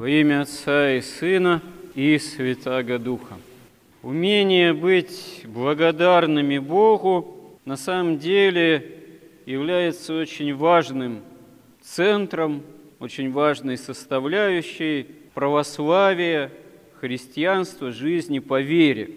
Во имя Отца и Сына и Святаго Духа. Умение быть благодарными Богу на самом деле является очень важным центром, очень важной составляющей православия, христианства, жизни по вере.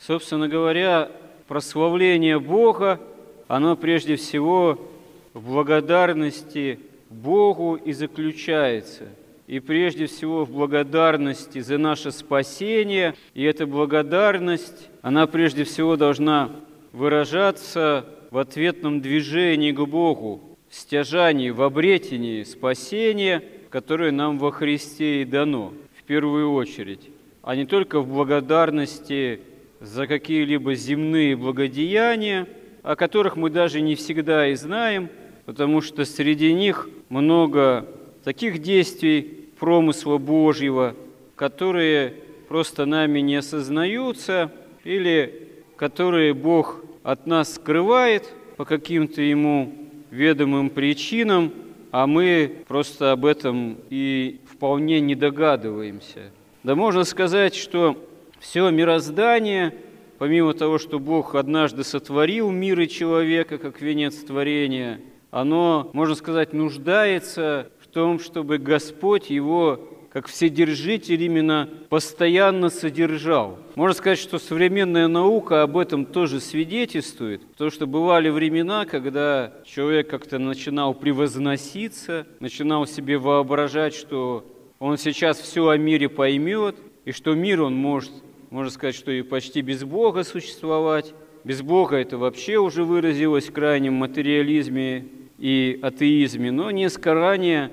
Собственно говоря, прославление Бога, оно прежде всего в благодарности Богу и заключается. И прежде всего в благодарности за наше спасение. И эта благодарность, она прежде всего должна выражаться в ответном движении к Богу, в стяжании, в обретении спасения, которое нам во Христе и дано, в первую очередь, а не только в благодарности за какие-либо земные благодеяния, о которых мы даже не всегда и знаем, потому что среди них много таких действий промысла Божьего, которые просто нами не осознаются или которые Бог от нас скрывает по каким-то ему ведомым причинам, а мы просто об этом и вполне не догадываемся. Да можно сказать, что все мироздание, помимо того, что Бог однажды сотворил мир и человека как венец творения, оно, можно сказать, нуждается том, чтобы Господь его как вседержитель именно постоянно содержал. Можно сказать, что современная наука об этом тоже свидетельствует, потому что бывали времена, когда человек как-то начинал превозноситься, начинал себе воображать, что он сейчас все о мире поймет, и что мир он может, можно сказать, что и почти без Бога существовать. Без Бога это вообще уже выразилось в крайнем материализме и атеизме, но несколько ранее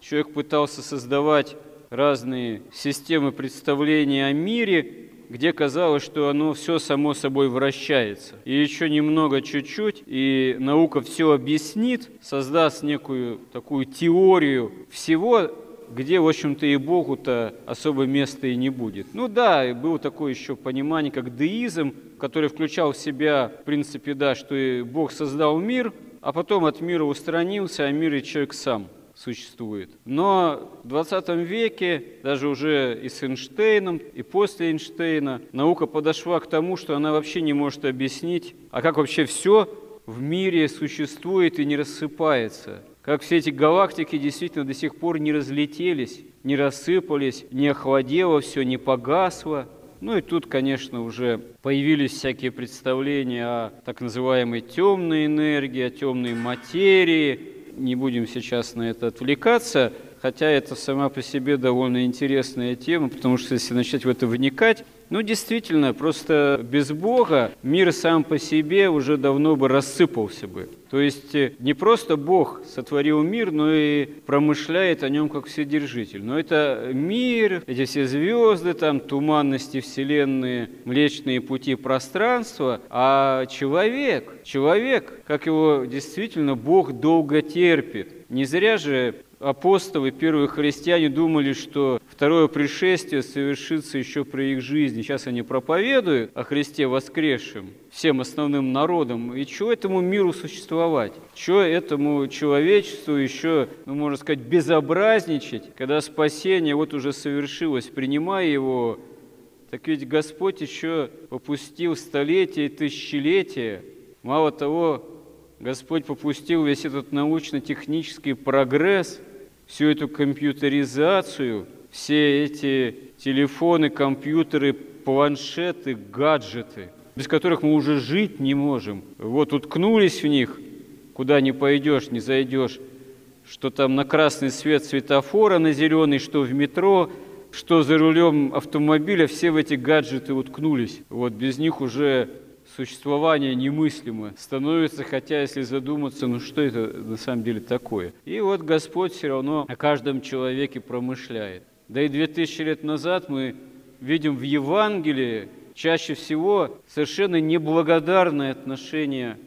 человек пытался создавать разные системы представления о мире, где казалось, что оно все само собой вращается. И еще немного, чуть-чуть, и наука все объяснит, создаст некую такую теорию всего, где, в общем-то, и Богу-то особо места и не будет. Ну да, было такое еще понимание, как деизм, который включал в себя, в принципе, да, что и Бог создал мир, а потом от мира устранился, а мир и человек сам – существует. Но в 20 веке, даже уже и с Эйнштейном, и после Эйнштейна, наука подошла к тому, что она вообще не может объяснить, а как вообще все в мире существует и не рассыпается. Как все эти галактики действительно до сих пор не разлетелись, не рассыпались, не охладело все, не погасло. Ну и тут, конечно, уже появились всякие представления о так называемой темной энергии, о темной материи, не будем сейчас на это отвлекаться, хотя это сама по себе довольно интересная тема, потому что если начать в это вникать, ну, действительно, просто без Бога мир сам по себе уже давно бы рассыпался бы. То есть э, не просто Бог сотворил мир, но и промышляет о нем как вседержитель. Но это мир, эти все звезды, там, туманности Вселенной, Млечные пути пространства, а человек, человек, как его действительно Бог долго терпит. Не зря же апостолы, первые христиане думали, что второе пришествие совершится еще при их жизни. Сейчас они проповедуют о Христе воскресшем всем основным народам. И чего этому миру существовать? Чего этому человечеству еще, ну, можно сказать, безобразничать, когда спасение вот уже совершилось, принимая его, так ведь Господь еще попустил столетия и тысячелетия. Мало того, Господь попустил весь этот научно-технический прогресс, всю эту компьютеризацию, все эти телефоны, компьютеры, планшеты, гаджеты, без которых мы уже жить не можем. Вот уткнулись в них, куда не пойдешь, не зайдешь, что там на красный свет светофора, на зеленый, что в метро, что за рулем автомобиля, все в эти гаджеты уткнулись. Вот без них уже существование немыслимо становится, хотя если задуматься, ну что это на самом деле такое? И вот Господь все равно о каждом человеке промышляет. Да и две тысячи лет назад мы видим в Евангелии чаще всего совершенно неблагодарное отношение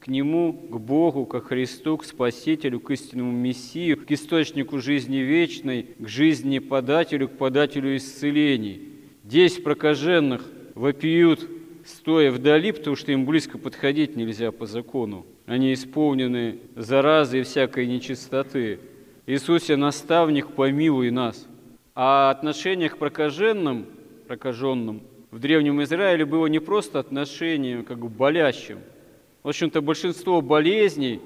к Нему, к Богу, к Христу, к Спасителю, к истинному Мессию, к источнику жизни вечной, к жизни подателю, к подателю исцелений. Десять прокаженных вопиют стоя вдали, потому что им близко подходить нельзя по закону. Они исполнены заразы и всякой нечистоты. Иисусе, наставник, помилуй нас. А отношение к прокаженным, прокаженным в Древнем Израиле было не просто отношением как бы болящим. В общем-то, большинство болезней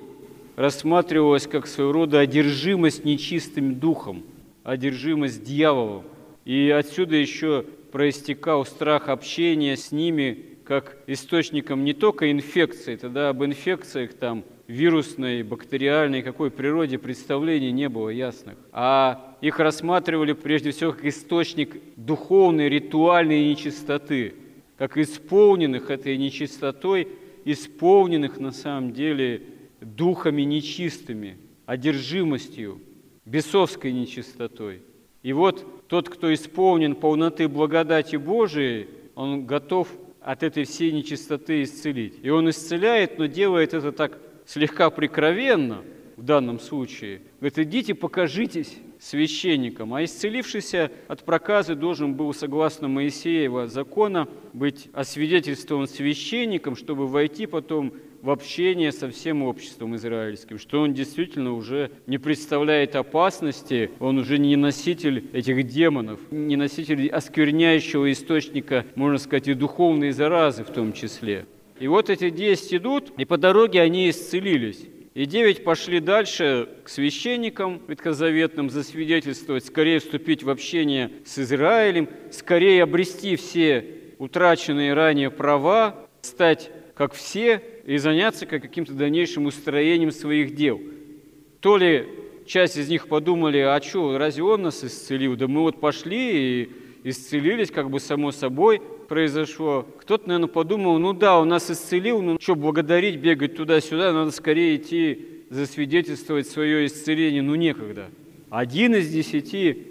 рассматривалось как своего рода одержимость нечистым духом, одержимость дьяволом. И отсюда еще проистекал страх общения с ними как источником не только инфекции, тогда об инфекциях там вирусной, бактериальной, какой природе представлений не было ясных, а их рассматривали прежде всего как источник духовной, ритуальной нечистоты, как исполненных этой нечистотой, исполненных на самом деле духами нечистыми, одержимостью, бесовской нечистотой. И вот тот, кто исполнен полноты благодати Божией, он готов от этой всей нечистоты исцелить. И он исцеляет, но делает это так слегка прикровенно в данном случае. Говорит, идите покажитесь священником. А исцелившийся от проказы должен был, согласно Моисеева закона, быть освидетельствован священником, чтобы войти потом в общение со всем обществом израильским, что он действительно уже не представляет опасности, он уже не носитель этих демонов, не носитель оскверняющего источника, можно сказать, и духовной заразы в том числе. И вот эти десять идут, и по дороге они исцелились. И девять пошли дальше к священникам ветхозаветным засвидетельствовать, скорее вступить в общение с Израилем, скорее обрести все утраченные ранее права, стать как все и заняться как каким-то дальнейшим устроением своих дел. То ли часть из них подумали, а что, разве он нас исцелил? Да мы вот пошли и исцелились, как бы само собой произошло. Кто-то, наверное, подумал, ну да, он нас исцелил, ну что, благодарить, бегать туда-сюда, надо скорее идти засвидетельствовать свое исцеление, ну некогда. Один из десяти,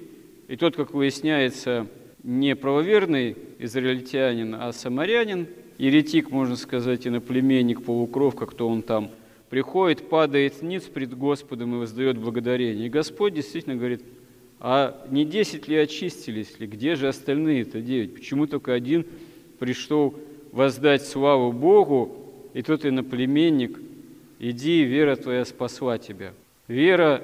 и тот, как выясняется, не правоверный израильтянин, а самарянин, еретик, можно сказать, иноплеменник, полукровка, кто он там, приходит, падает ниц пред Господом и воздает благодарение. И Господь действительно говорит, а не десять ли очистились ли? Где же остальные-то девять? Почему только один пришел воздать славу Богу, и тот иноплеменник, иди, вера твоя спасла тебя. Вера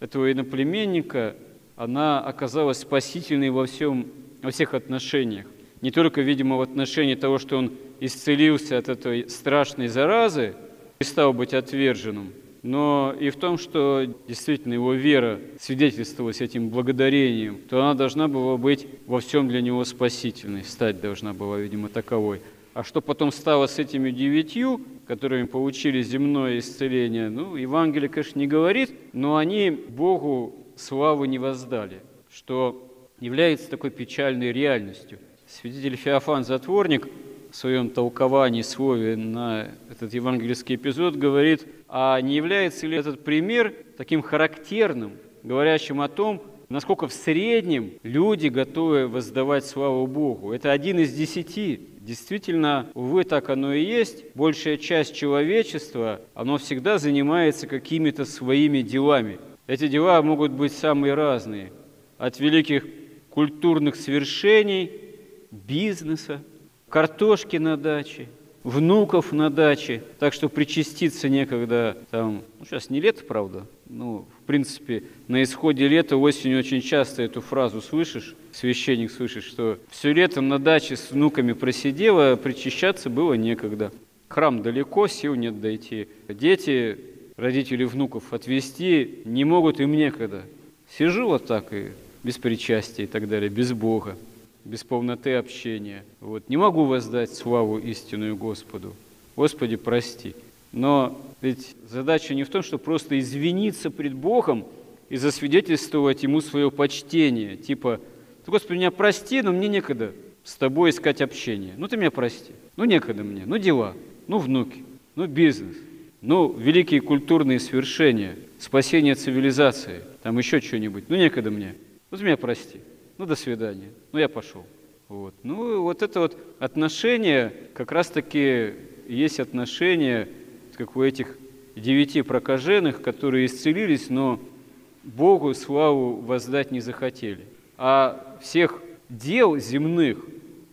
этого иноплеменника, она оказалась спасительной во, всем, во всех отношениях не только, видимо, в отношении того, что он исцелился от этой страшной заразы и стал быть отверженным, но и в том, что действительно его вера свидетельствовалась этим благодарением, то она должна была быть во всем для него спасительной, стать должна была, видимо, таковой. А что потом стало с этими девятью, которыми получили земное исцеление, ну, Евангелие, конечно, не говорит, но они Богу славу не воздали, что является такой печальной реальностью. Святитель Феофан Затворник в своем толковании слове на этот евангельский эпизод говорит, а не является ли этот пример таким характерным, говорящим о том, насколько в среднем люди готовы воздавать славу Богу. Это один из десяти. Действительно, увы, так оно и есть. Большая часть человечества, оно всегда занимается какими-то своими делами. Эти дела могут быть самые разные. От великих культурных свершений – бизнеса, картошки на даче, внуков на даче, так что причаститься некогда там, ну сейчас не лето, правда, ну, в принципе, на исходе лета осенью очень часто эту фразу слышишь, священник слышит, что все лето на даче с внуками просидела, а причащаться было некогда. Храм далеко, сил нет дойти. Дети, родители внуков отвезти не могут им некогда. Сижу вот так и без причастия и так далее, без Бога без полноты общения. Вот. Не могу воздать славу истинную Господу. Господи, прости. Но ведь задача не в том, что просто извиниться пред Богом и засвидетельствовать Ему свое почтение. Типа, Господи, меня прости, но мне некогда с тобой искать общение. Ну, ты меня прости. Ну, некогда мне. Ну, дела. Ну, внуки. Ну, бизнес. Ну, великие культурные свершения. Спасение цивилизации. Там еще что-нибудь. Ну, некогда мне. Ну, меня прости ну, до свидания, ну, я пошел. Вот. Ну, вот это вот отношение, как раз-таки есть отношение, как у этих девяти прокаженных, которые исцелились, но Богу славу воздать не захотели. А всех дел земных,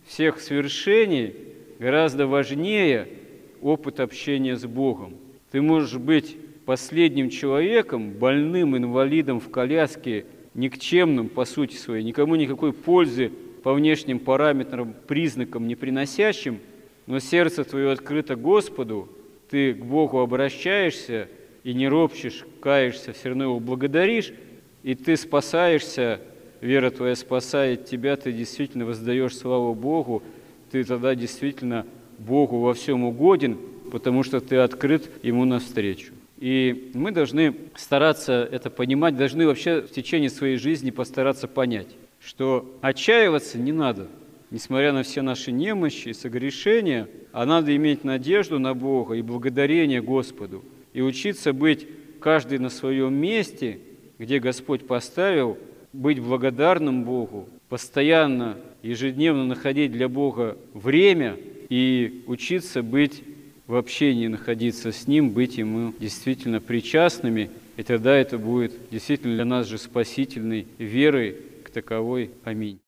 всех свершений гораздо важнее опыт общения с Богом. Ты можешь быть последним человеком, больным инвалидом в коляске никчемным по сути своей, никому никакой пользы по внешним параметрам, признакам не приносящим, но сердце твое открыто Господу, ты к Богу обращаешься и не ропчешь, каешься, все равно его благодаришь, и ты спасаешься, вера твоя спасает тебя, ты действительно воздаешь славу Богу, ты тогда действительно Богу во всем угоден, потому что ты открыт Ему навстречу. И мы должны стараться это понимать, должны вообще в течение своей жизни постараться понять, что отчаиваться не надо, несмотря на все наши немощи и согрешения, а надо иметь надежду на Бога и благодарение Господу, и учиться быть каждый на своем месте, где Господь поставил, быть благодарным Богу, постоянно, ежедневно находить для Бога время и учиться быть в общении находиться с Ним, быть Ему действительно причастными, и тогда это будет действительно для нас же спасительной верой к таковой. Аминь.